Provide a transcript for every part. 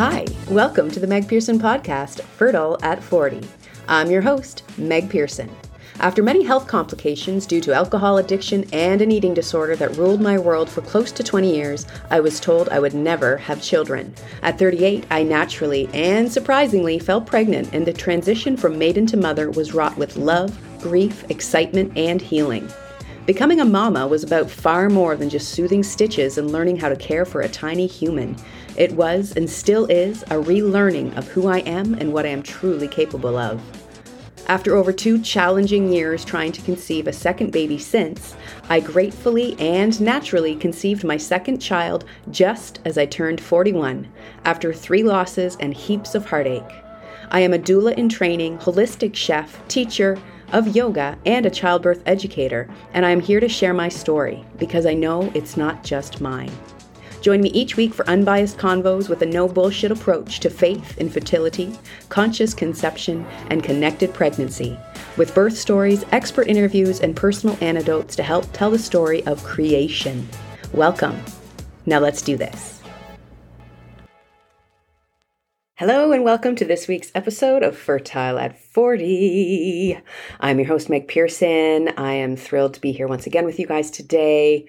Hi, welcome to the Meg Pearson podcast, Fertile at 40. I'm your host, Meg Pearson. After many health complications due to alcohol addiction and an eating disorder that ruled my world for close to 20 years, I was told I would never have children. At 38, I naturally and surprisingly fell pregnant, and the transition from maiden to mother was wrought with love, grief, excitement, and healing. Becoming a mama was about far more than just soothing stitches and learning how to care for a tiny human. It was, and still is, a relearning of who I am and what I am truly capable of. After over two challenging years trying to conceive a second baby since, I gratefully and naturally conceived my second child just as I turned 41, after three losses and heaps of heartache. I am a doula in training, holistic chef, teacher of yoga, and a childbirth educator, and I am here to share my story because I know it's not just mine. Join me each week for unbiased convos with a no bullshit approach to faith, infertility, conscious conception, and connected pregnancy, with birth stories, expert interviews, and personal anecdotes to help tell the story of creation. Welcome. Now let's do this. Hello, and welcome to this week's episode of Fertile at 40. I'm your host, Meg Pearson. I am thrilled to be here once again with you guys today.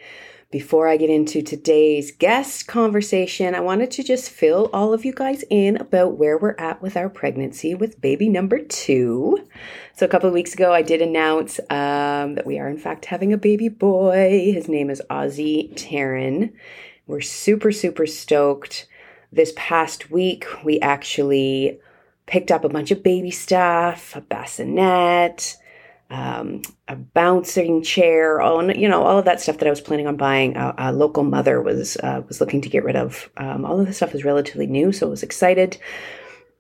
Before I get into today's guest conversation, I wanted to just fill all of you guys in about where we're at with our pregnancy with baby number two. So, a couple of weeks ago, I did announce um, that we are, in fact, having a baby boy. His name is Ozzy Taryn. We're super, super stoked. This past week, we actually picked up a bunch of baby stuff, a bassinet, um, a bouncing chair, all you know, all of that stuff that I was planning on buying. A, a local mother was uh, was looking to get rid of. Um, all of this stuff is relatively new, so I was excited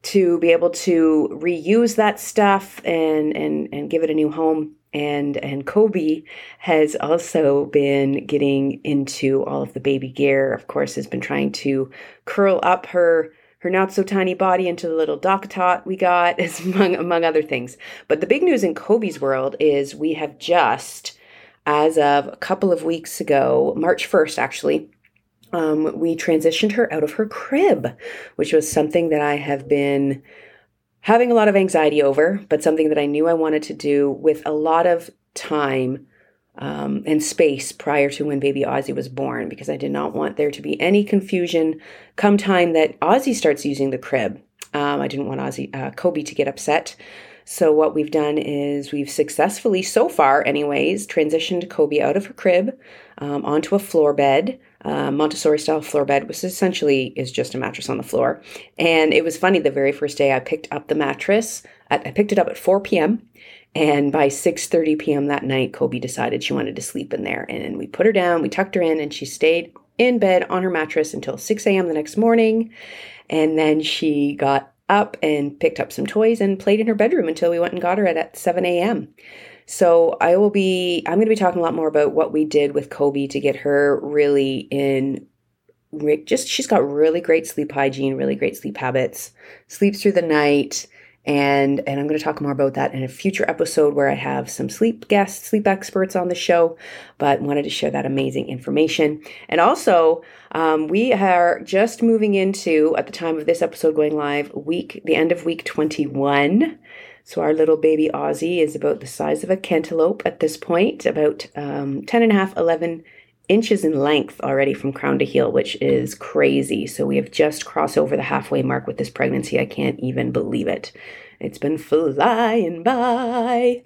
to be able to reuse that stuff and and and give it a new home. And and Kobe has also been getting into all of the baby gear. Of course, has been trying to curl up her her not so tiny body into the little DockATot we got, among, among other things. But the big news in Kobe's world is we have just, as of a couple of weeks ago, March 1st actually, um, we transitioned her out of her crib, which was something that I have been having a lot of anxiety over, but something that I knew I wanted to do with a lot of time um, and space prior to when baby Ozzy was born because I did not want there to be any confusion come time that Ozzy starts using the crib. Um, I didn't want Ozzy, uh, Kobe to get upset. So what we've done is we've successfully, so far anyways, transitioned Kobe out of her crib um, onto a floor bed, uh, Montessori style floor bed, which essentially is just a mattress on the floor. And it was funny the very first day I picked up the mattress. At, I picked it up at 4 p.m. And by 6:30 p.m. that night, Kobe decided she wanted to sleep in there. And we put her down, we tucked her in, and she stayed in bed on her mattress until 6 a.m. the next morning. And then she got up and picked up some toys and played in her bedroom until we went and got her at 7 a.m. So I will be I'm going to be talking a lot more about what we did with Kobe to get her really in just she's got really great sleep hygiene, really great sleep habits, sleeps through the night, and and I'm going to talk more about that in a future episode where I have some sleep guests, sleep experts on the show. But wanted to share that amazing information, and also um, we are just moving into at the time of this episode going live week the end of week 21. So our little baby Ozzy is about the size of a cantaloupe at this point, about um, 10 and a half, 11 inches in length already from crown to heel, which is crazy. So we have just crossed over the halfway mark with this pregnancy. I can't even believe it. It's been flying by.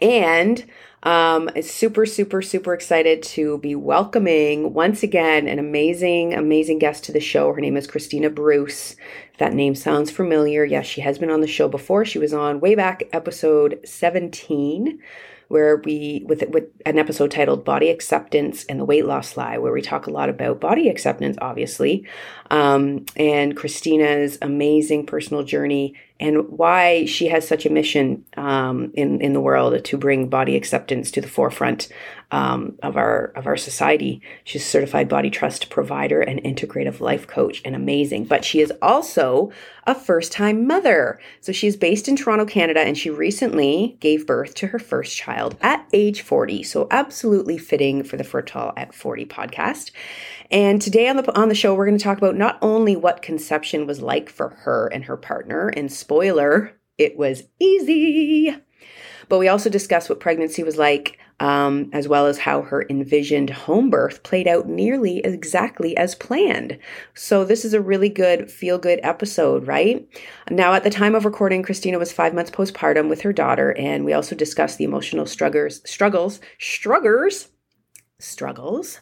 And um, I'm super, super, super excited to be welcoming once again an amazing, amazing guest to the show. Her name is Kristina Bruce. That name sounds familiar, yes, she has been on the show before. She was on way back episode 17 where we with with an episode titled "Body Acceptance and the Weight Loss Lie," where we talk a lot about body acceptance, obviously, um, and Kristina's amazing personal journey and why she has such a mission um, in in the world to bring body acceptance to the forefront um, of our of our society. She's a certified body trust provider and integrative life coach, and amazing. But she is also a first time mother. So she's based in Toronto, Canada, and she recently gave birth to her first child at age 40. So absolutely fitting for the Fertile at 40 podcast. And today on the on the show, we're going to talk about not only what conception was like for her and her partner, and spoiler, it was easy. But we also discuss what pregnancy was like um, as well as how her envisioned home birth played out nearly exactly as planned. So, this is a really good feel good episode, right? Now, at the time of recording, Kristina was five months postpartum with her daughter, and we also discussed the emotional struggles, struggles, struggles, struggles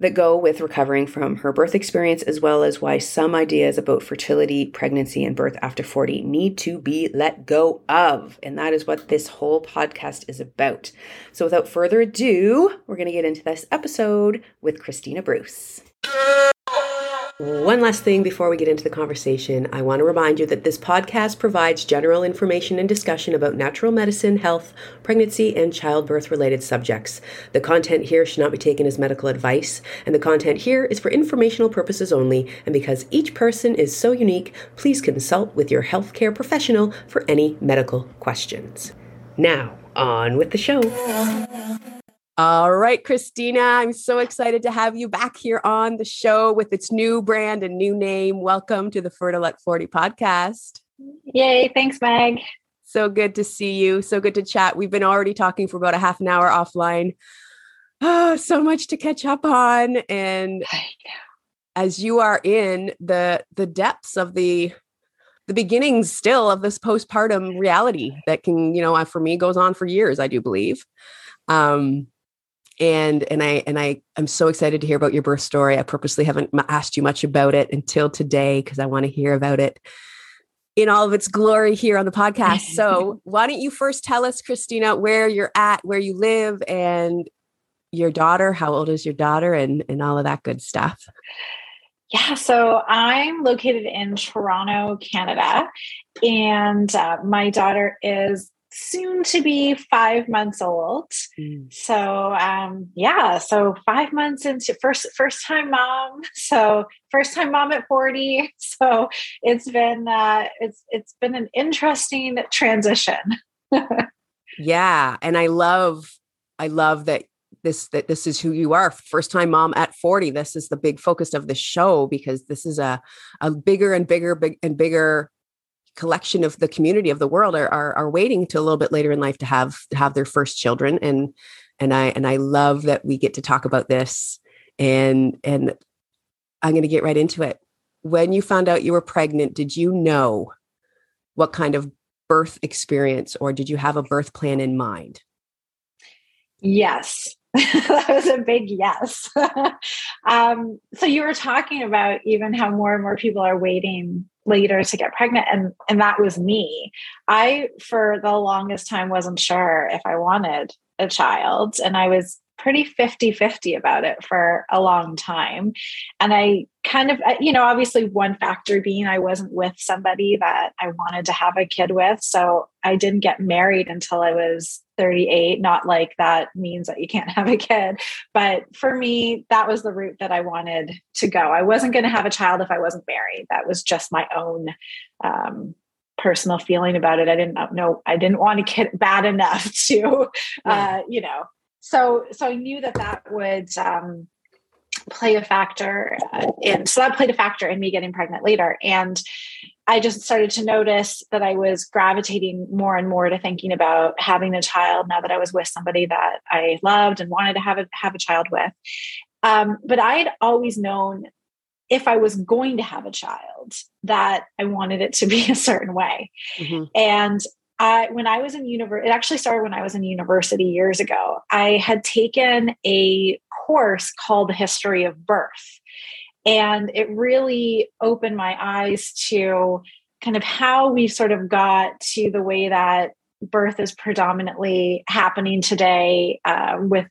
that go with recovering from her birth experience, as well as why some ideas about fertility, pregnancy, and birth after 40 need to be let go of. And that is what this whole podcast is about. So, without further ado, we're going to get into this episode with Kristina Bruce. One last thing before we get into the conversation, I want to remind you that this podcast provides general information and discussion about natural medicine, health, pregnancy, and childbirth related subjects. The content here should not be taken as medical advice, and the content here is for informational purposes only. And because each person is so unique, please consult with your healthcare professional for any medical questions. Now, on with the show. All right, Kristina, I'm so excited to have you back here on the show with its new brand and new name. Welcome to the Fertile at 40 podcast. Yay, thanks, Meg. So good to see you. So good to chat. We've been already talking for about a half an hour offline. Oh, so much to catch up on. And as you are in the the depths of the the beginnings still of this postpartum reality that can, you know, for me goes on for years, I do believe. Um, and and I and I I'm so excited to hear about your birth story. I purposely haven't asked you much about it until today because I want to hear about it in all of its glory here on the podcast. So, why don't you first tell us, Kristina, where you're at, where you live, and your daughter? How old is your daughter, and and all of that good stuff? Yeah, so I'm located in Toronto, Canada, and uh, my daughter is soon to be five months old. Mm. So um, yeah, so five months into first first time mom. So first time mom at 40. So it's been uh, it's it's been an interesting transition. yeah. And I love I love that this that this is who you are first time mom at 40 this is the big focus of the show because this is a a bigger and bigger big and bigger collection of the community of the world are, are, are waiting to a little bit later in life to have have their first children and and I and I love that we get to talk about this and and I'm going to get right into it. When you found out you were pregnant, did you know what kind of birth experience or did you have a birth plan in mind? Yes. that was a big yes. um, so you were talking about even how more and more people are waiting later to get pregnant and and that was me i for the longest time wasn't sure if i wanted a child and i was pretty 50-50 about it for a long time and i kind of you know obviously one factor being i wasn't with somebody that i wanted to have a kid with so i didn't get married until i was 38 not like that means that you can't have a kid but for me that was the route that i wanted to go. I wasn't going to have a child if i wasn't married. That was just my own um, personal feeling about it. I didn't know i didn't want a kid bad enough to uh, you know. So so i knew that that would um, play a factor in so that played a factor in me getting pregnant later. And i just started to notice that i was gravitating more and more to thinking about having a child now that i was with somebody that i loved and wanted to have a have a child with um, but i had always known if i was going to have a child that i wanted it to be a certain way mm-hmm. and I, when I was in university, it actually started when I was in university years ago. I had taken a course called The History of Birth. And it really opened my eyes to kind of how we sort of got to the way that birth is predominantly happening today uh, with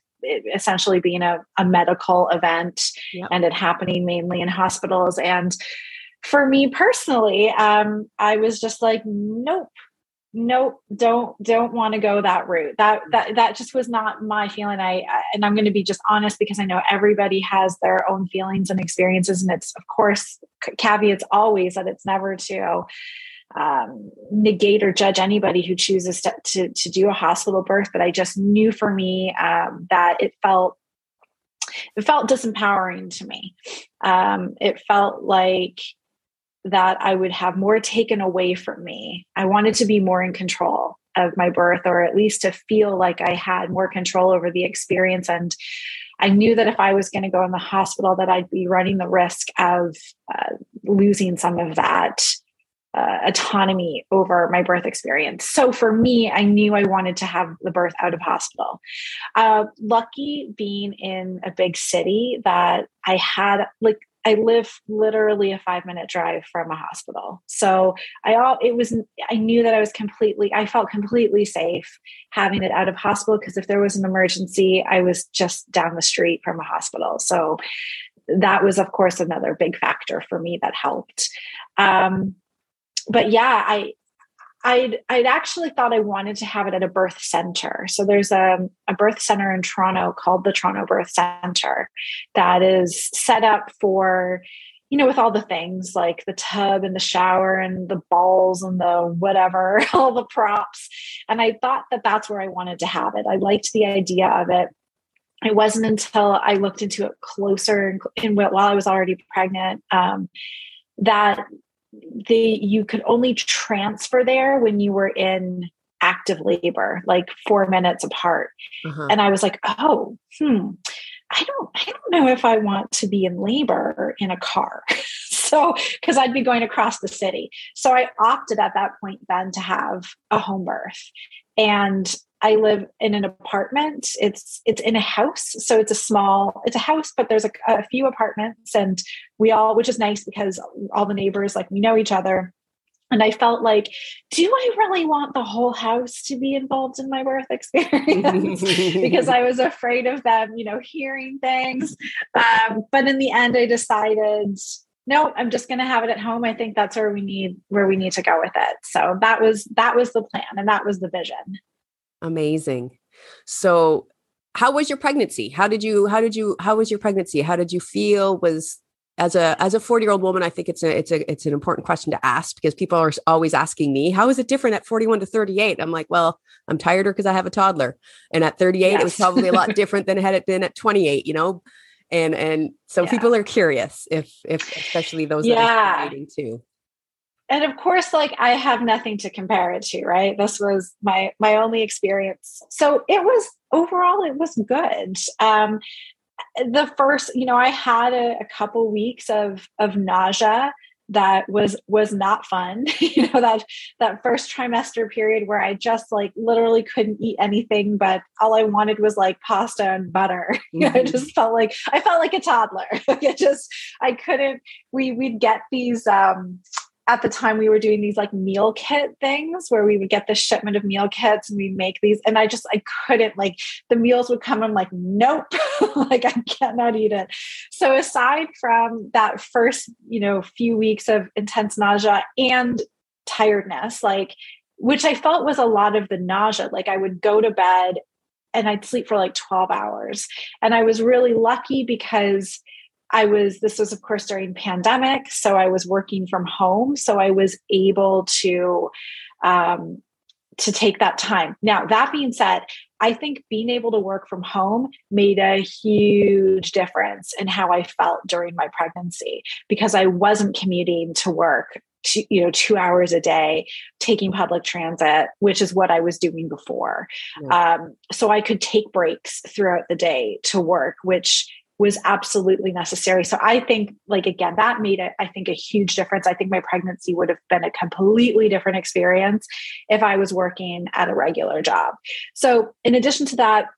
essentially being a, a medical event yep. and it happening mainly in hospitals and for me personally, um, I was just like, nope, nope, don't don't want to go that route. That that that just was not my feeling. I and I'm going to be just honest because I know everybody has their own feelings and experiences, and it's of course caveats always that it's never to um, negate or judge anybody who chooses to, to, to do a hospital birth. But I just knew for me um, that it felt it felt disempowering to me. Um, it felt like that I would have more taken away from me. I wanted to be more in control of my birth, or at least to feel like I had more control over the experience. And I knew that if I was going to go in the hospital, that I'd be running the risk of uh, losing some of that uh, autonomy over my birth experience. So for me, I knew I wanted to have the birth out of hospital. Uh, lucky being in a big city that I had like I live literally a five minute drive from a hospital. So I all it was I knew that I was completely I felt completely safe having it out of hospital because if there was an emergency, I was just down the street from a hospital. So that was of course another big factor for me that helped. Um, but yeah, I I'd I'd actually thought I wanted to have it at a birth center. So there's a, a birth center in Toronto called the Toronto Birth Center that is set up for, you know, with all the things like the tub and the shower and the balls and the whatever, all the props. And I thought that that's where I wanted to have it. I liked the idea of it. It wasn't until I looked into it closer and, while I was already pregnant um, that they you could only transfer there when you were in active labor, like four minutes apart. Uh-huh. And I was like, oh, hmm, I don't, I don't know if I want to be in labor in a car. so, because I'd be going across the city. So I opted at that point then to have a home birth. And I live in an apartment. It's it's in a house, so it's a small. It's a house, but there's a, a few apartments, and we all, which is nice because all the neighbors like we know each other. And I felt like, do I really want the whole house to be involved in my birth experience? because I was afraid of them, you know, hearing things. Um, but in the end, I decided, no, I'm just going to have it at home. I think that's where we need where we need to go with it. So that was that was the plan, and that was the vision. Amazing. So how was your pregnancy? How did you how did you how was your pregnancy? How did you feel? Was as a as a 40 year old woman, I think it's a it's a it's an important question to ask because people are always asking me, how is it different at 41 to 38? I'm like, well, I'm tireder because I have a toddler. And at 38, yes. it was probably a lot different than had it been at 28, you know? And and so yeah. people are curious if if especially those yeah. that are dating too and of course like i have nothing to compare it to right? This was my my only experience. So it was overall it was good. Um the first you know i had a, a couple weeks of of nausea that was was not fun you know that that first trimester period where i just like literally couldn't eat anything but all i wanted was like pasta and butter. Mm-hmm. i just felt like i felt like a toddler. Like it just i couldn't we we'd get these um at the time we were doing these like meal kit things where we would get this shipment of meal kits and we'd make these and i just i couldn't like the meals would come i'm like nope. Like i cannot eat it. So aside from that first you know few weeks of intense nausea and tiredness like which i felt was a lot of the nausea like i would go to bed and i'd sleep for like 12 hours. And i was really lucky because I was, this was, of course, during pandemic. So I was working from home. So I was able to, um, to take that time. Now, that being said, I think being able to work from home made a huge difference in how I felt during my pregnancy because I wasn't commuting to work two, you know two hours a day taking public transit which is what i was doing before yeah. um, so i could take breaks throughout the day to work which was absolutely necessary. So I think, like, again, that made it, I think, a huge difference. I think my pregnancy would have been a completely different experience if I was working at a regular job. So, in addition to that,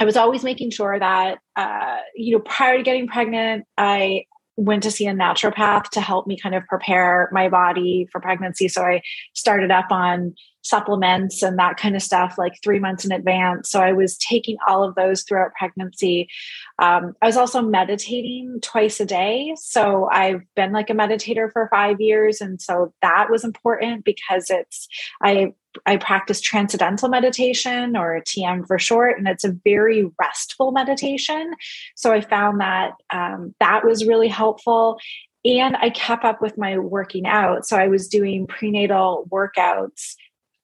I was always making sure that, uh, you know, prior to getting pregnant, I went to see a naturopath to help me kind of prepare my body for pregnancy. So I started up on supplements and that kind of stuff like three months in advance. So I was taking all of those throughout pregnancy. Um, I was also meditating twice a day. So I've been like a meditator for five years. And so that was important because it's, I I practice transcendental meditation or TM for short, and it's a very restful meditation. So I found that um, that was really helpful. And I kept up with my working out. So I was doing prenatal workouts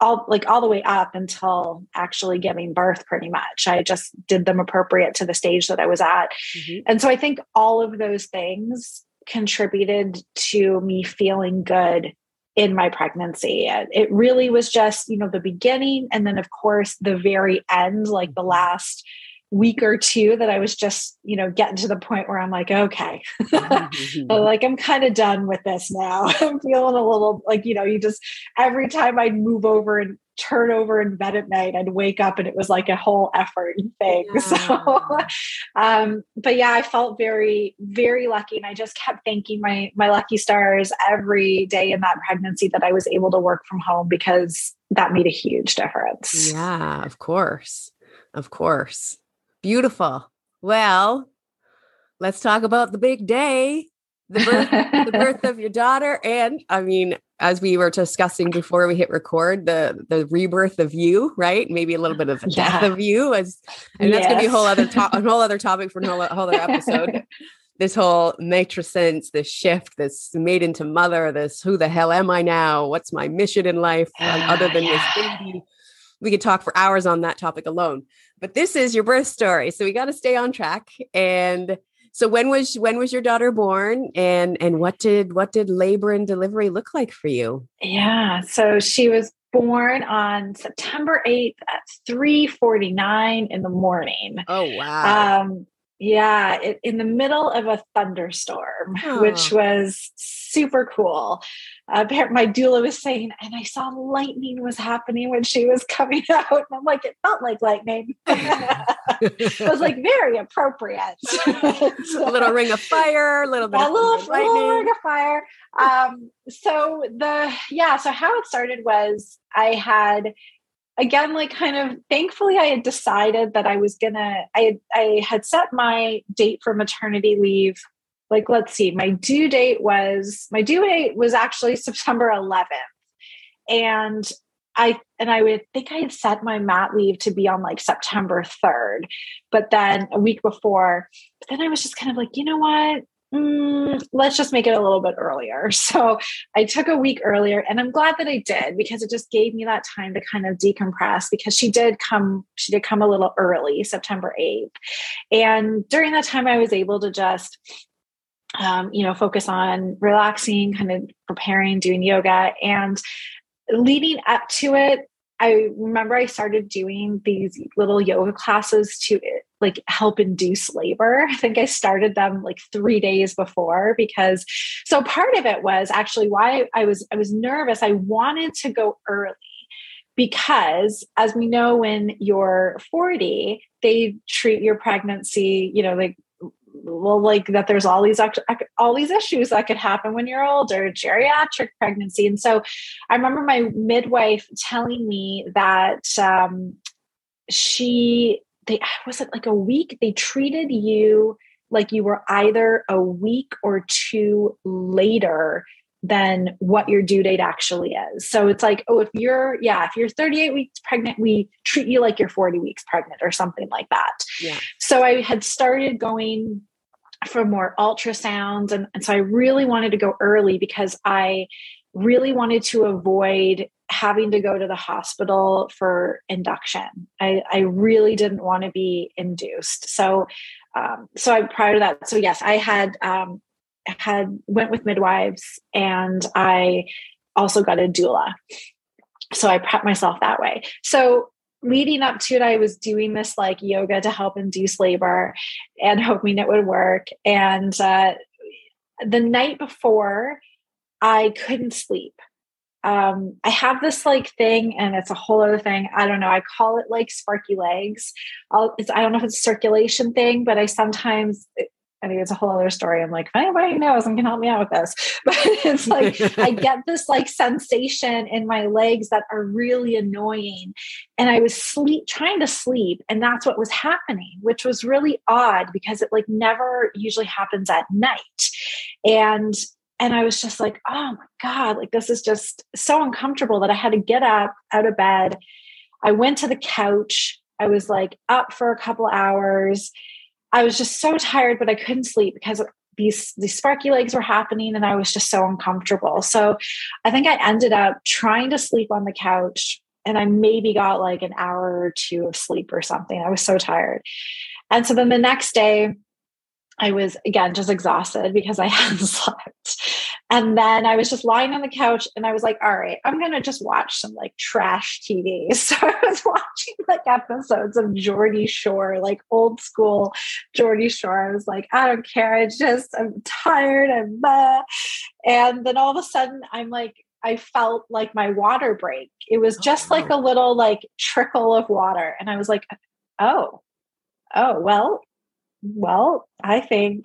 all like all the way up until actually giving birth pretty much i just did them appropriate to the stage that i was at mm-hmm. and so i think all of those things contributed to me feeling good in my pregnancy it really was just you know the beginning and then of course the very end like the mm-hmm. last week or two that I was just, you know, getting to the point where I'm like, okay, mm-hmm. like I'm kind of done with this now. I'm feeling a little like, you know, you just every time I'd move over and turn over in bed at night, I'd wake up and it was like a whole effort thing. Yeah. So, um, but yeah, I felt very, very lucky. And I just kept thanking my, my lucky stars every day in that pregnancy that I was able to work from home because that made a huge difference. Yeah, of course. Of course. Beautiful. Well, let's talk about the big day, the birth, the birth of your daughter, and I mean, as we were discussing before we hit record, the the rebirth of you, right? Maybe a little bit of the yeah. death of you, as and that's yes. gonna be a whole other to- a whole other topic for a whole, whole other episode. this whole matrescence, this shift, this made into mother, this who the hell am I now? What's my mission in life ah, other than yeah. this baby? We could talk for hours on that topic alone. But this is your birth story so we got to stay on track. And so when was when was your daughter born? And and what did what did labor and delivery look like for you? Yeah so she was born on september 8th at 3.49 in the morning. Oh wow. Um yeah it, in the middle of a thunderstorm oh. which was super cool uh, my doula was saying, and I saw lightning was happening when she was coming out. And I'm like, it felt like lightning. it was like very appropriate. a little ring of fire, a little bit a little, little ring of fire. Um, so the yeah, so how it started was I had again like kind of thankfully i had decided that i was gonna i had i had set my date for maternity leave like let's see my due date was my due date was actually september 11th and i and i would think i had set my mat leave to be on like september 3rd but then a week before but then i was just kind of like you know what? Mm, let's just make it a little bit earlier. So i took a week earlier and i'm glad that i did because it just gave me that time to kind of decompress because she did come she did come a little early september 8th and during that time i was able to just um, you know, focus on relaxing, kind of preparing, doing yoga. And leading up to it, I remember I started doing these little yoga classes to like help induce labor. I think I started them like 3 days before because so part of it was actually why I was I was nervous. I wanted to go early because as we know when you're 40 they treat your pregnancy you know like well like that there's all these all these issues that could happen when you're older geriatric pregnancy and so i remember my midwife telling me that um, she they was it like a week they treated you like you were either a week or two later than what your due date actually is. So it's like, oh, if you're, yeah, if you're 38 weeks pregnant, we treat you like you're 40 weeks pregnant or something like that. Yeah. So I had started going for more ultrasounds. And, and so I really wanted to go early because I really wanted to avoid having to go to the hospital for induction. I, I really didn't want to be induced. So, um, so I prior to that, so yes, I had um, had went with midwives, and I also got a doula. So I prepped myself that way. So leading up to it, I was doing this like yoga to help induce labor and hoping it would work. And uh, the night before, I couldn't sleep. Um, I have this like thing, and it's a whole other thing. I don't know. I call it like sparky legs. I don't know if it's a circulation thing, but I sometimes anyway, it's a whole other story. I'm like, if anybody knows, and can help me out with this. But it's like I get this like sensation in my legs that are really annoying. And I was sleep trying to sleep, and that's what was happening, which was really odd because it like never usually happens at night. And and I was just like, oh my God, like this is just so uncomfortable that I had to get up out of bed. I went to the couch. I was like up for a couple hours I was just so tired, but I couldn't sleep because these these sparky legs were happening and I was just so uncomfortable. So I think I ended up trying to sleep on the couch and I maybe got like an hour or two of sleep or something. I was so tired. And so then the next day I was again just exhausted because I hadn't slept. And then I was just lying on the couch and I was like, all right, I'm going to just watch some like trash TV. So I was watching like episodes of Geordie Shore, like old school Geordie Shore. I was like, I don't care. I just, I'm tired. I'm, blah. and then all of a sudden I'm like, I felt like my water break. It was oh, just oh, like a little like trickle of water. And I was like, oh, oh, well, well, I think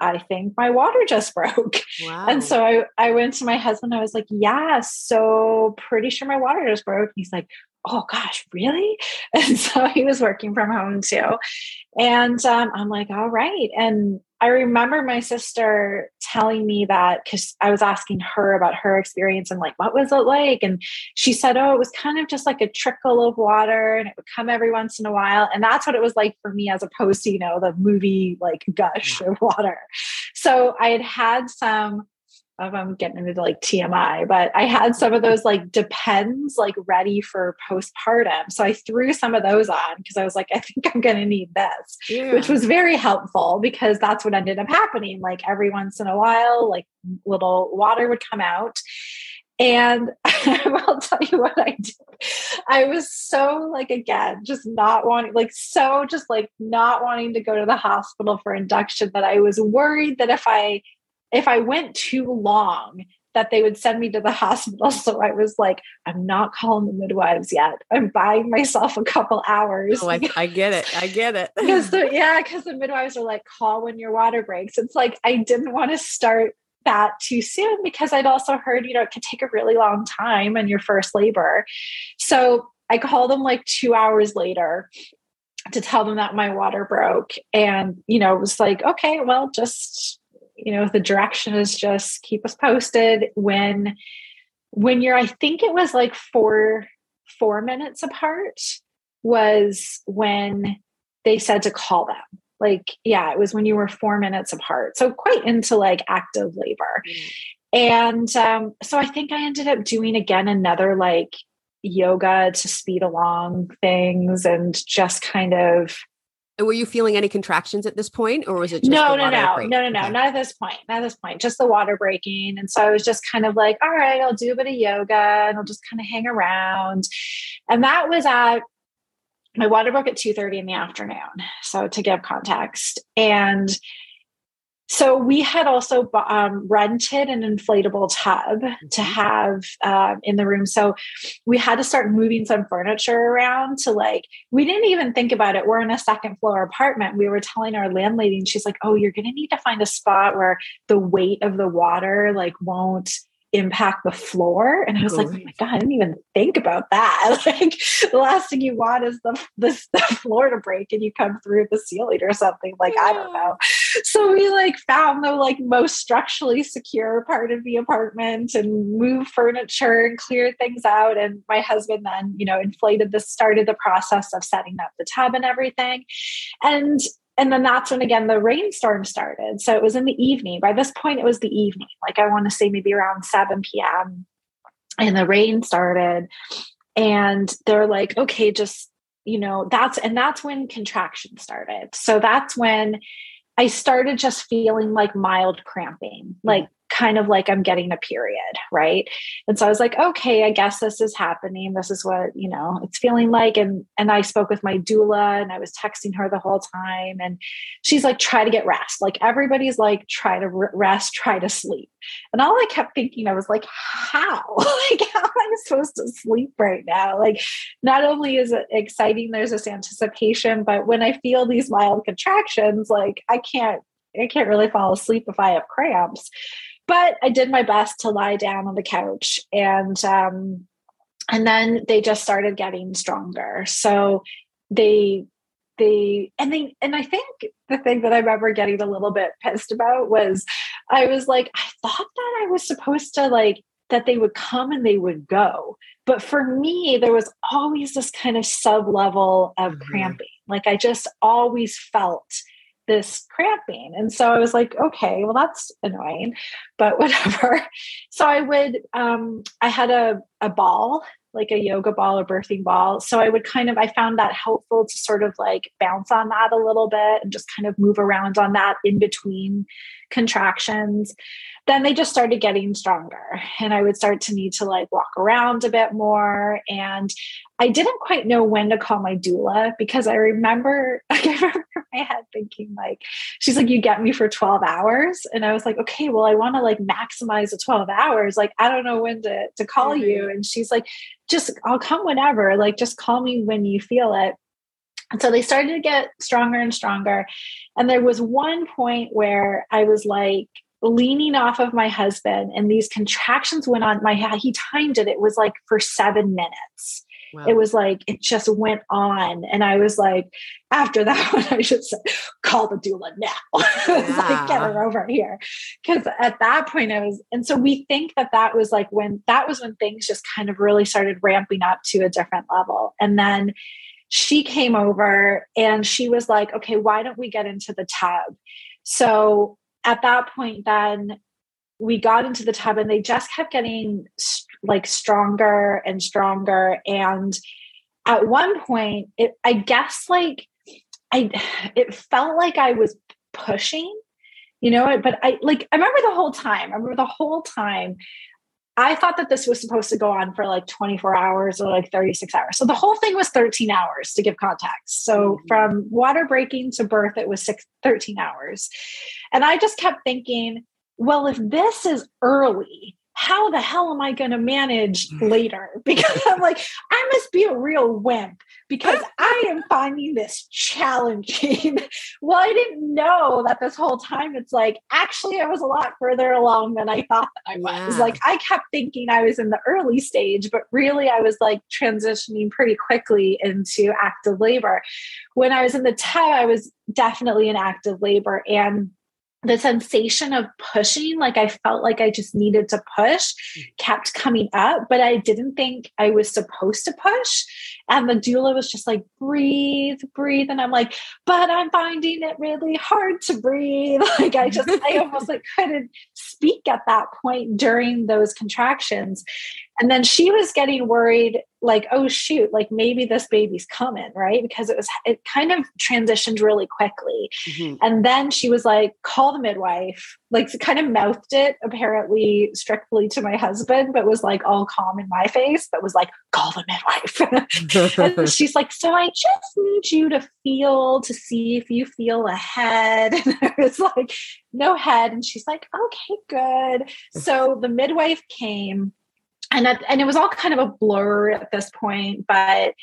I think my water just broke. Wow. And so I, I went to my husband. I was like, yeah, so pretty sure my water just broke. he's like, oh gosh, really? And so he was working from home too. And um, I'm like, all right. And I remember my sister telling me that because I was asking her about her experience and like, what was it like? And she said, oh, it was kind of just like a trickle of water and it would come every once in a while. And that's what it was like for me as opposed to, you know, the movie like gush of water. So I had had some I'm getting into like TMI, but I had some of those like depends like ready for postpartum. So I threw some of those on because I was like, I think I'm going to need this, yeah. which was very helpful because that's what ended up happening. Like every once in a while, like little water would come out. And I'll tell you what I did. I was so like again, just not wanting, like so just like not wanting to go to the hospital for induction that I was worried that if I if I went too long, that they would send me to the hospital. So I was like, I'm not calling the midwives yet. I'm buying myself a couple hours. Oh, I, I get it. I get it. because the, yeah, because the midwives are like, call when your water breaks. It's like I didn't want to start that too soon because I'd also heard, you know, it could take a really long time in your first labor. So I called them like two hours later to tell them that my water broke. And, you know, it was like, okay, well, just you know the direction is just keep us posted. When when you're i think it was like four four minutes apart was when they said to call them. Like yeah it was when you were four minutes apart. So quite into like active labor. Mm. and um, so i think i ended up doing again another like yoga to speed along things and just kind of were you feeling any contractions at this point, or was it just no, no, no, no, no, no, not at this point, not at this point, just the water breaking. And so I was just kind of like, all right, I'll do a bit of yoga and I'll just kind of hang around. And that was at my water broke at two thirty in the afternoon. So to give context, and so we had also um, rented an inflatable tub mm-hmm. to have uh, in the room. So we had to start moving some furniture around to like, we didn't even think about it. We're in a second floor apartment. We were telling our landlady, and she's like, oh, you're going to need to find a spot where the weight of the water like won't impact the floor. And I was like, oh my God, I didn't even think about that. like the last thing you want is the, the, the floor to break and you come through the ceiling or something. Like, I don't know. So we like found the like most structurally secure part of the apartment and moved furniture and cleared things out. And my husband then, you know, inflated the started the process of setting up the tub and everything. And and then that's when again the rainstorm started. So it was in the evening. By this point, it was the evening, like I want to say maybe around 7 p.m. And the rain started. And they're like, okay, just, you know, that's, and that's when contraction started. So that's when I started just feeling like mild cramping, like kind of like I'm getting a period, right? And so I was like, okay, I guess this is happening. This is what, you know, it's feeling like. And and I spoke with my doula and I was texting her the whole time. And she's like, try to get rest. Like everybody's like, try to rest, try to sleep. And all I kept thinking, I was like, how? like, how am I supposed to sleep right now? Like, not only is it exciting, there's this anticipation, but when I feel these mild contractions, like I can't I can't really fall asleep if I have cramps. But I did my best to lie down on the couch and um and then they just started getting stronger. So they they and they and I think the thing that I remember getting a little bit pissed about was I was like, I thought that I was supposed to like that they would come and they would go. But for me, there was always this kind of sub level of mm-hmm. cramping. Like I just always felt this cramping. And so I was like, okay, well, that's annoying, but whatever. So I would, um, I had a, a ball like a yoga ball or birthing ball. So I would kind of, I found that helpful to sort of like bounce on that a little bit and just kind of move around on that in between contractions. Then they just started getting stronger and I would start to need to like walk around a bit more. And I didn't quite know when to call my doula because I remember, I remember my head thinking like, she's like, you get me for 12 hours. And I was like, okay, well, I want to like maximize the 12 hours. Like, I don't know when to, to call mm-hmm. you. And she's like, just, I'll come whenever, like, just call me when you feel it. And so they started to get stronger and stronger. And there was one point where I was like, leaning off of my husband and these contractions went on my he timed it it was like for seven minutes Wow. It was like it just went on, and I was like, after that one, I should say, call the doula now. Yeah. like get her over here, because at that point I was, and so we think that that was like when that was when things just kind of really started ramping up to a different level, and then she came over and she was like, okay, why don't we get into the tub? So at that point, then we got into the tub and they just kept getting like stronger and stronger and at one point it i guess like i it felt like i was pushing you know but i like i remember the whole time i remember the whole time i thought that this was supposed to go on for like 24 hours or like 36 hours. So the whole thing was 13 hours to give context. So mm-hmm. from water breaking to birth it was six 13 hours. And i just kept thinking well if this is early how the hell am I going to manage mm. later? Because I'm like, I must be a real wimp because I am finding this challenging. well, I didn't know that this whole time it's like, actually, I was a lot further along than I thought I was. Yeah. Like, I kept thinking I was in the early stage, but really I was like transitioning pretty quickly into active labor. When I was in the tub, I was definitely in active labor. And the sensation of pushing, like I felt like I just needed to push, mm. kept coming up, but I didn't think I was supposed to push. And the doula was just like, breathe, breathe. And I'm like, but I'm finding it really hard to breathe. Like I just, I almost like couldn't speak at that point during those contractions. And then she was getting worried, like, oh shoot, like maybe this baby's coming, right? Because it was it kind of transitioned really quickly. Mm-hmm. And then she was like, call the midwife, like kind of mouthed it apparently strictly to my husband, but was like all calm in my face, but was like, call the midwife. and she's like, so I just need you to feel to see if you feel a head. And I was like, no head. And she's like, okay, good. So the midwife came and that, and it was all kind of a blur at this point but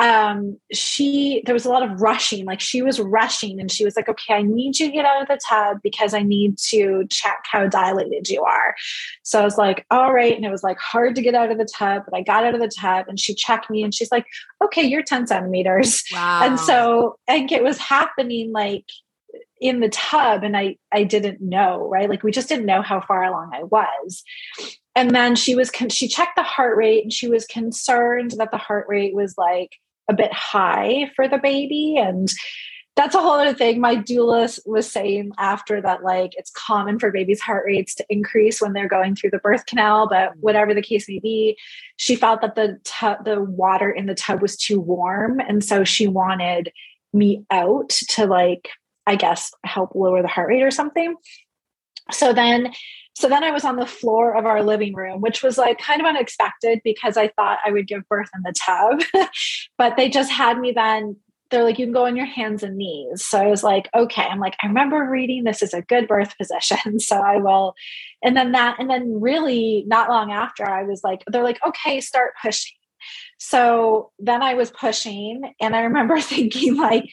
um she there was a lot of rushing like she was rushing and she was like okay i need you to get out of the tub because i need to check how dilated you are so i was like all right and it was like hard to get out of the tub but i got out of the tub and she checked me and she's like okay you're 10 centimeters wow. and so I think it was happening like in the tub and I I didn't know, right? Like we just didn't know how far along I was. And then she was con- she checked the heart rate and she was concerned that the heart rate was like a bit high for the baby and that's a whole other thing. My doula was saying after that, like it's common for babies' heart rates to increase when they're going through the birth canal, but mm-hmm. whatever the case may be, she felt that the tu- the water in the tub was too warm, and so she wanted me out to like I guess, help lower the heart rate or something. So then, so then I was on the floor of our living room, which was like kind of unexpected because I thought I would give birth in the tub. but they just had me then they're like, you can go on your hands and knees. So I was like, okay. I'm like, I remember reading this is a good birth position. So I will. And then that, and then really not long after, I was like, they're like, okay, start pushing. So then I was pushing. And I remember thinking, like,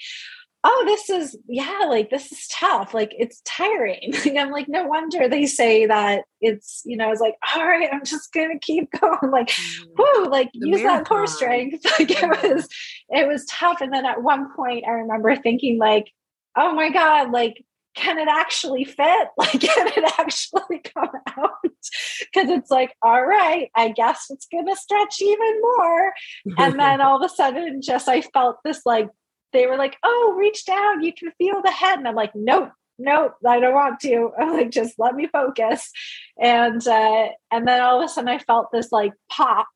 oh, this is, yeah, like this is tough. Like it's tiring. I'm like, no wonder they say that it's, you know, it's like, all right, I'm just going to keep going. Like, mm. whoo, like the use marathon. that core strength. Like it was, it was tough. And then at one point I remember thinking like, oh my God, like, can it actually fit? Like, can it actually come out? Because it's like, all right, I guess it's going to stretch even more. and then all of a sudden, just I felt this like they were like, "Oh, reach down, you can feel the head," and I'm like, "Nope, nope, I don't want to." I'm like, "Just let me focus," and uh, and then all of a sudden I felt this like pop,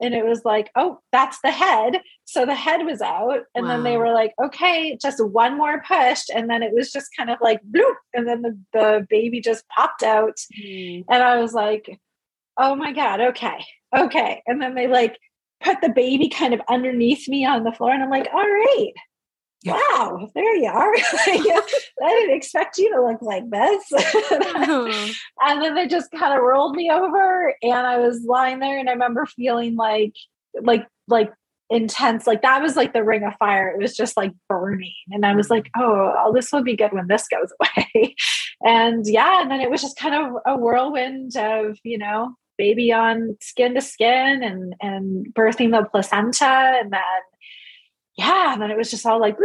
and it was like, "Oh, that's the head." So the head was out, and wow. then they were like, "Okay, just one more push," and then it was just kind of like bloop, and then the the baby just popped out, mm. and I was like, "Oh my god, okay, okay," and then they like put the baby kind of underneath me on the floor and i'm like all right wow, there you are. I didn't expect you to look like this. And then they just kind of rolled me over and I was lying there and I remember feeling like, like, like intense. Like that was like the ring of fire. It was just like burning. And I was like, oh, oh this will be good when this goes away. and yeah, and then it was just kind of a whirlwind of, you know, baby on skin to skin and and birthing the placenta and then yeah, and then it was just all like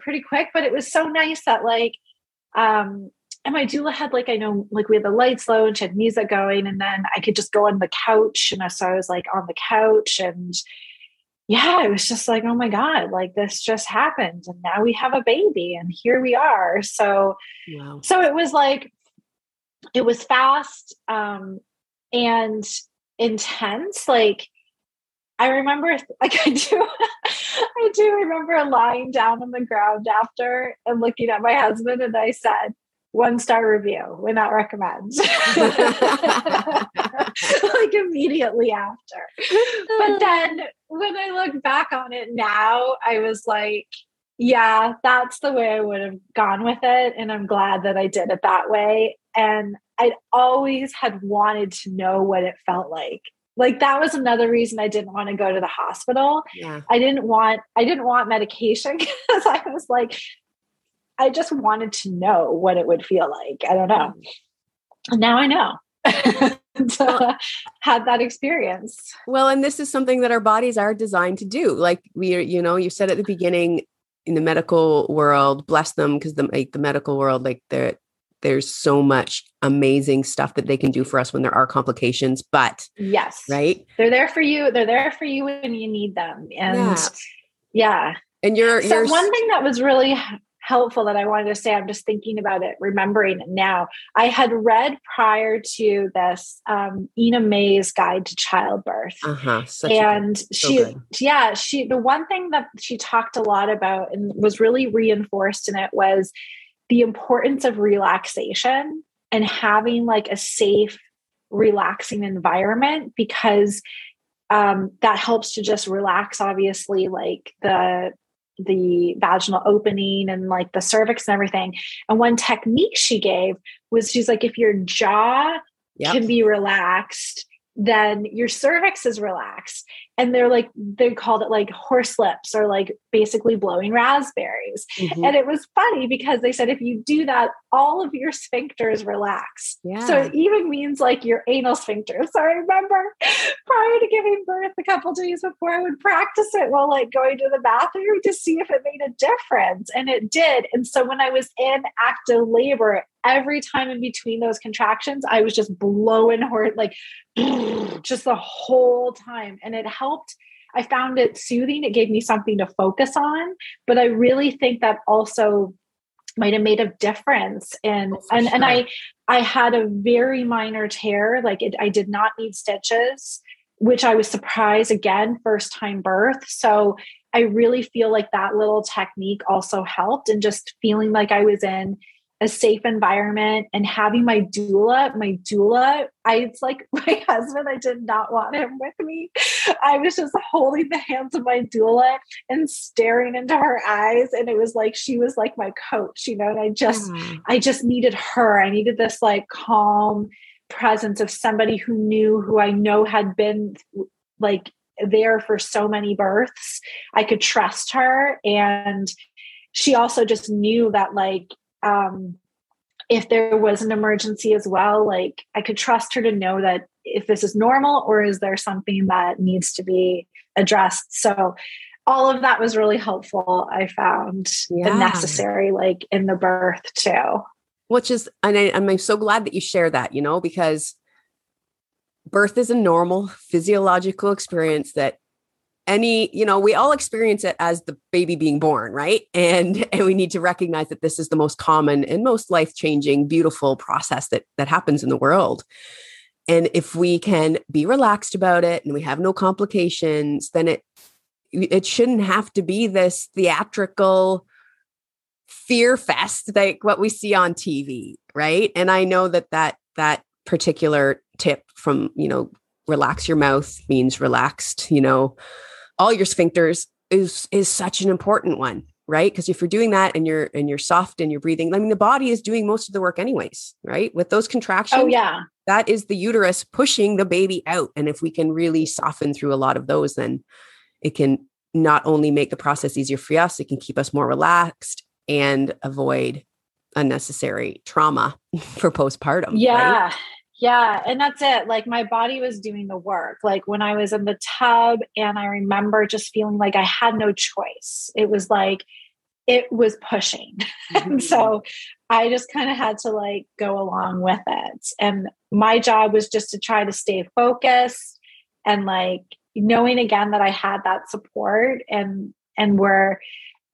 pretty quick, but it was so nice that like um and my doula had like I know like we had the lights low and she had music going, and then I could just go on the couch, and so I was like on the couch, and yeah, it was just like oh my god, like this just happened, and now we have a baby, and here we are. So, wow. so it was like it was fast um, and intense, like I remember, like I do, I do remember lying down on the ground after and looking at my husband, and I said, "One star review, would not recommend." like immediately after. But then when I look back on it now, I was like, "Yeah, that's the way I would have gone with it," and I'm glad that I did it that way. And I'd always had wanted to know what it felt like like that was another reason I didn't want to go to the hospital. Yeah. I didn't want I didn't want medication because I was like I just wanted to know what it would feel like. I don't know. And now I know. to had that experience. Well, and this is something that our bodies are designed to do. Like we, you know, you said at the beginning in the medical world, bless them because the like the medical world, like they're there's so much amazing stuff that they can do for us when there are complications but yes right they're there for you they're there for you when you need them and yeah, yeah. and you're, so you're one thing that was really helpful that I wanted to say. I'm just thinking about it, remembering it now. I had read prior to this um, Ina May's Guide to Childbirth, uh-huh, and she, so yeah, she. The one thing that she talked a lot about and was really reinforced in it was the importance of relaxation and having like a safe, relaxing environment because um, that helps to just relax, obviously, like the the vaginal opening and like the cervix and everything. And one technique she gave was she's like, if your jaw yep. can be relaxed, then your cervix is relaxed. And they're like they called it like horse lips or like basically blowing raspberries. Mm-hmm. and it was funny because they said if you do that all of your sphincters relax. Yeah. so it even means like your anal sphincter so i remember prior to giving birth a couple days before i would practice it while like going to the bathroom to see if it made a difference. And it did. And so when i was in active labor every time in between those contractions i was just blowing hard like just the whole time. And it helped. I found it soothing. It gave me something to focus on. But i really think that also might have made a difference. And oh, and, sure. and i i had a very minor tear. Like it, i did not need stitches which i was surprised again first time birth. So i really feel like that little technique also helped and just feeling like i was in a safe environment and having my doula, my doula, I it's like my husband, I did not want him with me. I was just holding the hands of my doula and staring into her eyes. And it was like she was like my coach, you know, and I just mm. I just needed her. I needed this like calm presence of somebody who knew who I know had been like there for so many births. I could trust her and she also just knew that like um if there was an emergency as well like i could trust her to know that if this is normal or is there something that needs to be addressed so all of that was really helpful i found yeah. and necessary like in the birth too which is and I, i'm so glad that you share that you know because birth is a normal physiological experience that any you know we all experience it as the baby being born right? And and we need to recognize that this is the most common and most life changing beautiful process that that happens in the world. And if we can be relaxed about it and we have no complications then it it shouldn't have to be this theatrical fear fest like what we see on TV right? And i know that that that particular tip from you know relax your mouth means relaxed you know all your sphincters is is such an important one right? Because if you're doing that and you're and you're soft and you're breathing i mean the body is doing most of the work anyways right? With those contractions oh yeah. that is the uterus pushing the baby out. And if we can really soften through a lot of those then it can not only make the process easier for us it can keep us more relaxed and avoid unnecessary trauma for postpartum yeah. right? Yeah, and that's it. Like my body was doing the work. Like when I was in the tub, and I remember just feeling like I had no choice. It was like it was pushing. Mm-hmm. and so I just kind of had to like go along with it. And my job was just to try to stay focused and like knowing again that I had that support and and were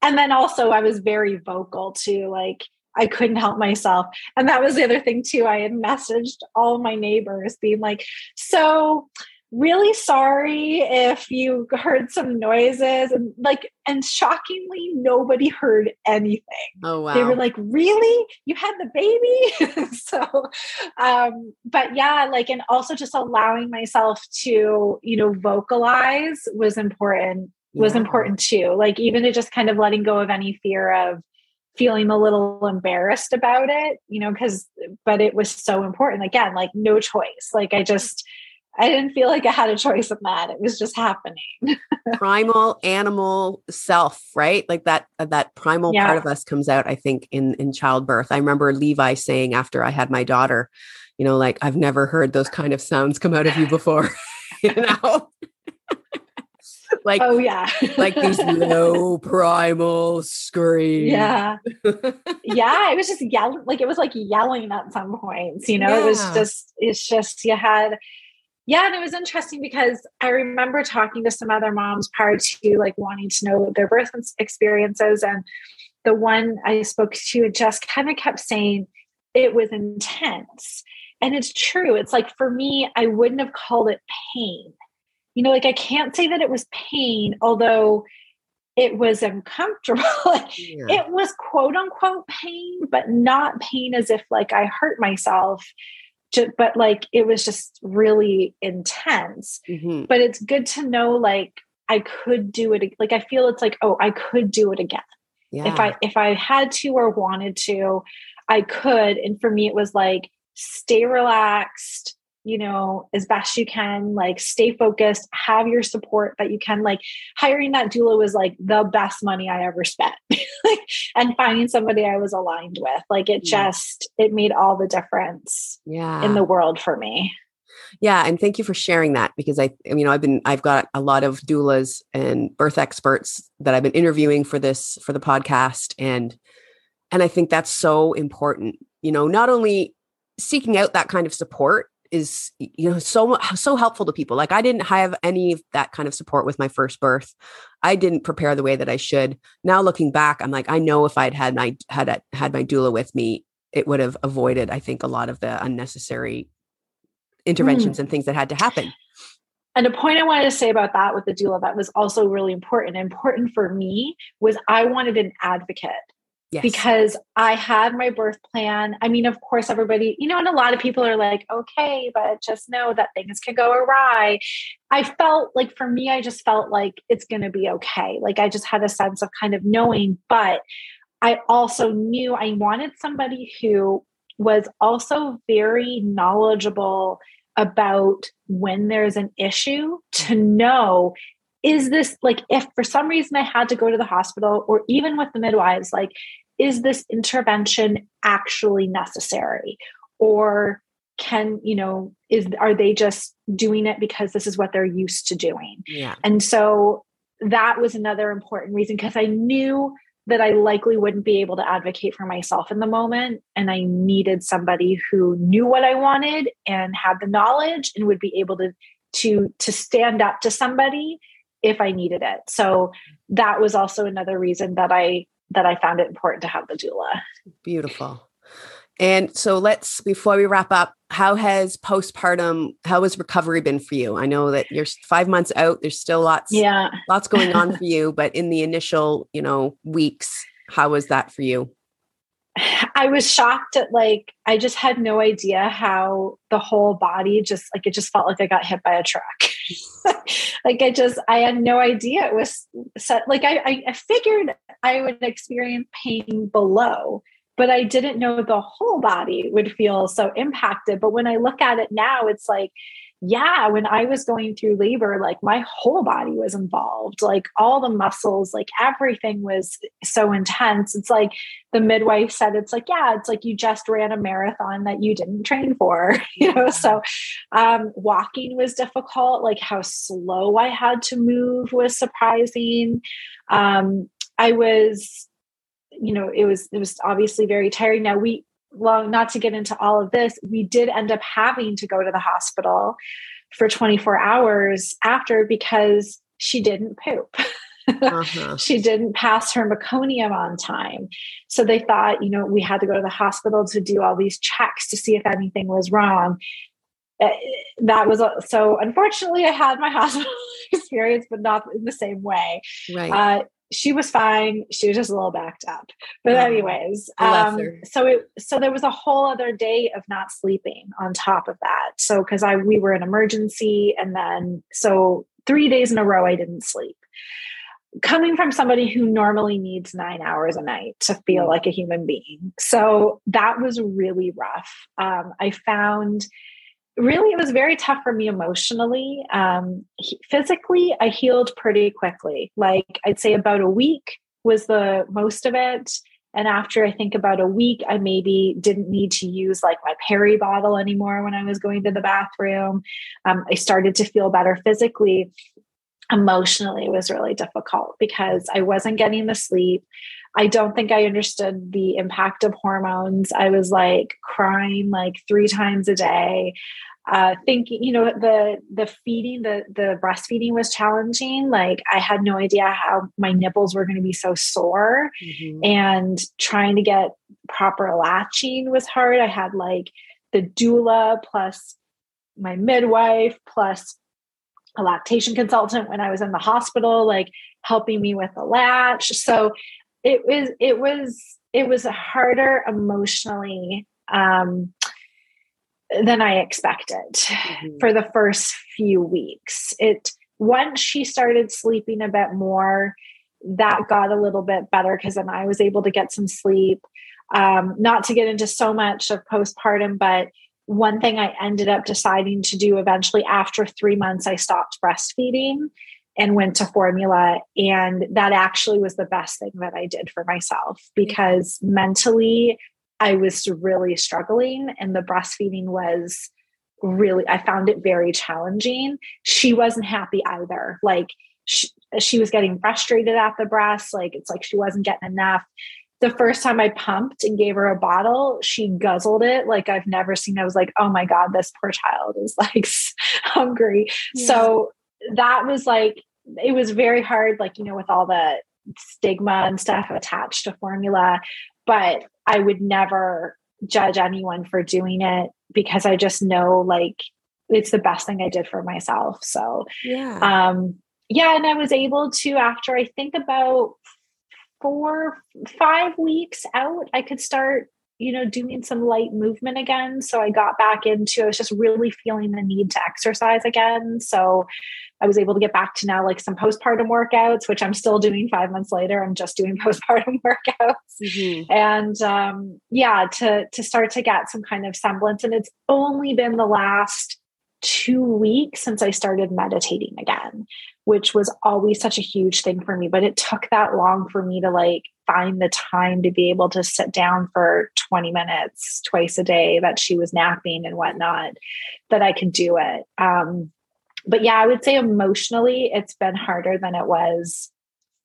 and then also I was very vocal to like I couldn't help myself. And that was the other thing too. I had messaged all my neighbors being like, so really sorry if you heard some noises and like and shockingly nobody heard anything oh wow they were like really you had the baby so um but yeah like and also just allowing myself to you know vocalize was important was yeah. important too like even to just kind of letting go of any fear of feeling a little embarrassed about it, you know, because, but it was so important. Again, like no choice. Like I just, I didn't feel like I had a choice in that. It was just happening. primal animal self, right? Like that that primal yeah. part of us comes out I think in in childbirth. I remember Levi saying after I had my daughter, you know, like I've never heard those kind of sounds come out of you before. you know like oh yeah. like these low primal screams. Yeah. Yeah it was just yelling like it was like yelling at some points you know yeah. it was just it's just you had yeah and it was interesting because i remember talking to some other moms prior to like wanting to know their birth experiences and the one i spoke to just kind of kept saying it was intense. And it's true it's like for me i wouldn't have called it pain you know, like I can't say that it was pain, although it was uncomfortable. yeah. It was quote unquote pain, but not pain as if like I hurt myself. But like it was just really intense. Mm-hmm. But it's good to know like I could do it. Like I feel it's like, oh, I could do it again. Yeah. If I if I had to or wanted to, I could. And for me, it was like stay relaxed, you know, as best you can, like stay focused, have your support that you can. Like hiring that doula was like the best money I ever spent. like, and finding somebody I was aligned with. Like it yeah. just it made all the difference yeah. in the world for me. Yeah, and thank you for sharing that because I you know I've been I've got a lot of doulas and birth experts that I've been interviewing for this for the podcast and and I think that's so important. You know, not only seeking out that kind of support is you know so so helpful to people like i didn't have any of that kind of support with my first birth i didn't prepare the way that i should now looking back i'm like i know if i'd had my had had my doula with me it would have avoided i think a lot of the unnecessary interventions mm. and things that had to happen and a point I wanted to say about that with the doula that was also really important, important for me, was I wanted an advocate. Yes. Because I had my birth plan. I mean, of course, everybody, you know, and a lot of people are like, okay, but just know that things can go awry. I felt like for me, I just felt like it's going to be okay. Like I just had a sense of kind of knowing, but I also knew I wanted somebody who was also very knowledgeable about when there's an issue to know is this like if for some reason I had to go to the hospital or even with the midwives, like, is this intervention actually necessary? Or can, you know, is are they just doing it because this is what they're used to doing? Yeah. And so that was another important reason because I knew that I likely wouldn't be able to advocate for myself in the moment. And I needed somebody who knew what I wanted and had the knowledge and would be able to to to stand up to somebody if I needed it. So that was also another reason that I that I found it important to have the doula. Beautiful. And so let's before we wrap up, how has postpartum, how has recovery been for you? I know that you're five months out. There's still lots, yeah, lots going on for you. But in the initial, you know, weeks, how was that for you? I was shocked at like I just had no idea how the whole body just like it just felt like I got hit by a truck. like I just I had no idea it was set like I I figured I would experience pain below but I didn't know the whole body would feel so impacted. But when I look at it now, it's like, yeah, when I was going through labor, like my whole body was involved, like all the muscles, like everything was so intense. It's like the midwife said, it's like, yeah, it's like you just ran a marathon that you didn't train for, you know? So um, walking was difficult, like how slow I had to move was surprising. Um, I was you know it was it was obviously very tiring now we well not to get into all of this we did end up having to go to the hospital for 24 hours after because she didn't poop. Uh-huh. she didn't pass her meconium on time. So they thought you know we had to go to the hospital to do all these checks to see if anything was wrong. Uh, that was so unfortunately i had my hospital experience but not in the same way. Right. Uh, she was fine. She was just a little backed up. But anyways, um, so it so there was a whole other day of not sleeping on top of that. So because I we were in emergency, and then so three days in a row I didn't sleep. Coming from somebody who normally needs nine hours a night to feel mm. like a human being, so that was really rough. Um, I found really it was very tough for me emotionally. Um, he, physically i healed pretty quickly. Like i'd say about a week was the most of it. And after i think about a week i maybe didn't need to use like my peri bottle anymore when i was going to the bathroom. Um, i started to feel better physically. Emotionally it was really difficult because i wasn't getting the sleep I don't think I understood the impact of hormones. I was like crying like three times a day uh, thinking, you know, the the feeding, the the breastfeeding was challenging. Like I had no idea how my nipples were going to be so sore, mm-hmm. and trying to get proper latching was hard. I had like the doula plus my midwife plus a lactation consultant when I was in the hospital, like helping me with the latch. So it was it was it was harder emotionally um, than I expected mm-hmm. for the first few weeks. It once she started sleeping a bit more, that got a little bit better because then I was able to get some sleep. Um, not to get into so much of postpartum, but one thing I ended up deciding to do eventually after three months, I stopped breastfeeding and went to formula. And that actually was the best thing that I did for myself because mentally I was really struggling and the breastfeeding was really, I found it very challenging. She wasn't happy either. Like she, she was getting frustrated at the breast. Like it's like she wasn't getting enough. The first time I pumped and gave her a bottle, she guzzled it like I've never seen. I was like, oh my God, this poor child is like hungry. Yeah. So that was like, it was very hard, like, you know, with all the stigma and stuff attached to formula. But I would never judge anyone for doing it because I just know like it's the best thing I did for myself. So yeah. Um yeah, and I was able to after I think about four five weeks out, I could start you know, doing some light movement again. So I got back into, I was just really feeling the need to exercise again. So I was able to get back to now like some postpartum workouts, which I'm still doing five months later. I'm just doing postpartum workouts. Mm-hmm. And um, yeah, to to start to get some kind of semblance. And it's only been the last two weeks since I started meditating again, which was always such a huge thing for me. But it took that long for me to like find the time to be able to sit down for 20 minutes twice a day that she was napping and whatnot, that I could do it. Um, but yeah, I would say emotionally, it's been harder than it was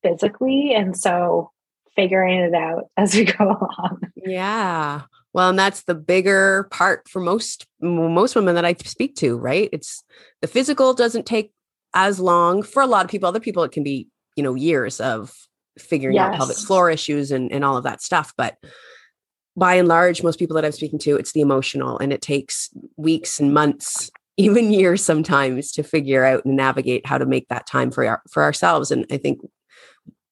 physically. And so figuring it out as we go along. Yeah. Well, and that's the bigger part for most most women that I speak to, right? It's the physical doesn't take as long for a lot of people. Other people, it can be, you know, years of figuring yes. out pelvic floor issues and, and all of that stuff. But by and large, most people that I'm speaking to, it's the emotional and it takes weeks and months, even years sometimes to figure out and navigate how to make that time for our, for ourselves. And I think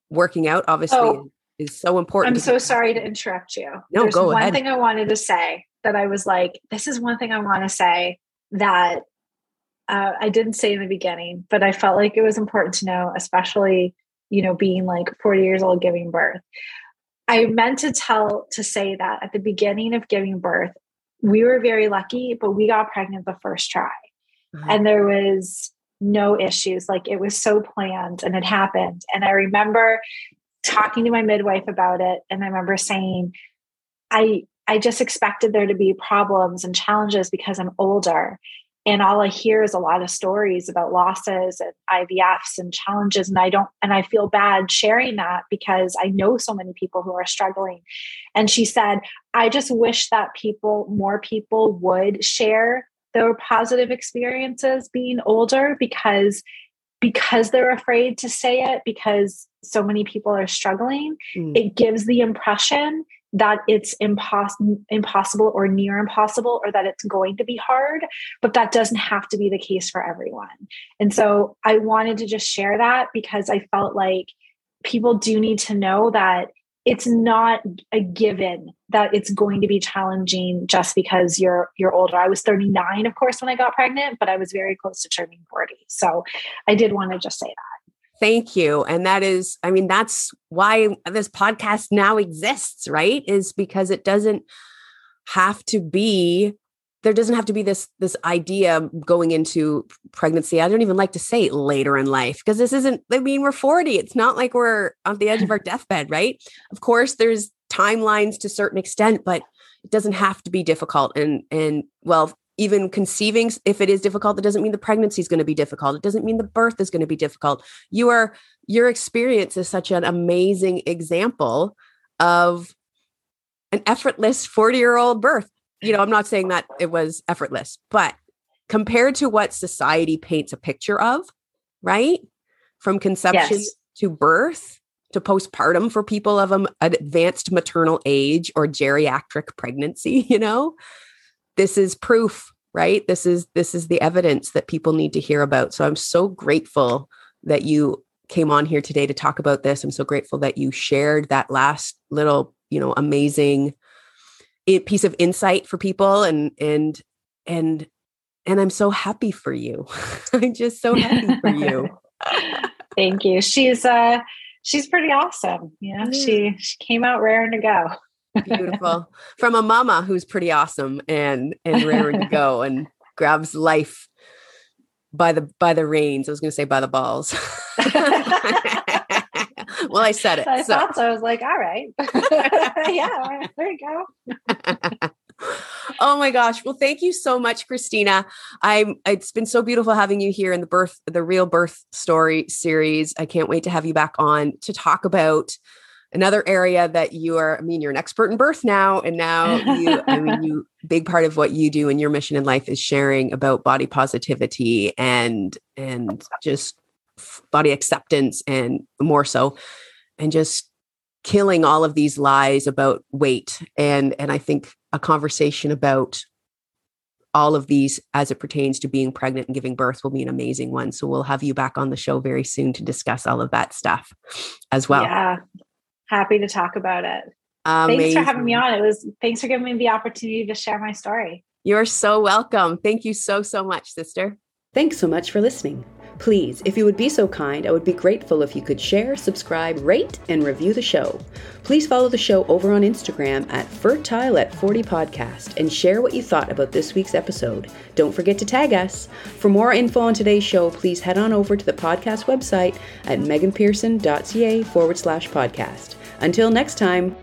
working out obviously oh is so important. I'm so sorry to interrupt you. No, There's go one ahead. thing I wanted to say that I was like, this is one thing I want to say that uh, I didn't say in the beginning, but I felt like it was important to know, especially, you know, being like 40 years old giving birth. I meant to tell to say that at the beginning of giving birth, we were very lucky, but we got pregnant the first try. Mm-hmm. And there was no issues. Like it was so planned and it happened. And I remember talking to my midwife about it and i remember saying i i just expected there to be problems and challenges because i'm older and all i hear is a lot of stories about losses and ivfs and challenges. And i don't and i feel bad sharing that because i know so many people who are struggling. And she said i just wish that people more people would share their positive experiences being older because because they're afraid to say it because so many people are struggling. Mm. it gives the impression that it's impos- impossible or near impossible or that it's going to be hard but that doesn't have to be the case for everyone and so i wanted to just share that because i felt like people do need to know that it's not a given that it's going to be challenging just because you're you're older. I was 39 of course when I got pregnant, but I was very close to turning 40. So I did want to just say that. Thank you. And that is I mean that's why this podcast now exists, right? Is because it doesn't have to be there doesn't have to be this this idea going into pregnancy i don't even like to say later in life because this isn't i mean we're 40 it's not like we're on the edge of our deathbed right of course there's timelines to certain extent but it doesn't have to be difficult and and well even conceiving if it is difficult it doesn't mean the pregnancy is going to be difficult it doesn't mean the birth is going to be difficult you are your experience is such an amazing example of an effortless 40 year old birth you know, I'm not saying that it was effortless, but compared to what society paints a picture of, right? From conception yes. to birth to postpartum for people of an advanced maternal age or geriatric pregnancy, you know, this is proof, right? This is this is the evidence that people need to hear about. So I'm so grateful that you came on here today to talk about this. I'm so grateful that you shared that last little, you know, amazing piece of insight for people and and and and I'm so happy for you. I'm just so happy for you. Thank you. She's uh she's pretty awesome. You know, she she came out raring to go. Beautiful. From a mama who's pretty awesome and and raring to go and grabs life by the by the reins. I was going to say by the balls. well, I said it. I so. thought so. I was like, all right. yeah, there you go. oh my gosh. Well, thank you so much, Kristina. I'm it's been so beautiful having you here in the birth, the real birth story series. I can't wait to have you back on to talk about another area that you are i mean you're an expert in birth now and now you i mean you big part of what you do and your mission in life is sharing about body positivity and and just body acceptance and more so and just killing all of these lies about weight. And and i think a conversation about all of these as it pertains to being pregnant and giving birth will be an amazing one. So we'll have you back on the show very soon to discuss all of that stuff as well. Yeah happy to talk about it amazing. thanks for having me on it was thanks for giving me the opportunity to share my story you're so welcome thank you so so much sister thanks so much for listening Please, if you would be so kind, I would be grateful if you could share, subscribe, rate, and review the show. Please follow the show over on Instagram at Fertile at 40 Podcast and share what you thought about this week's episode. Don't forget to tag us. For more info on today's show, please head on over to the podcast website at meganpearson.ca forward slash podcast. Until next time,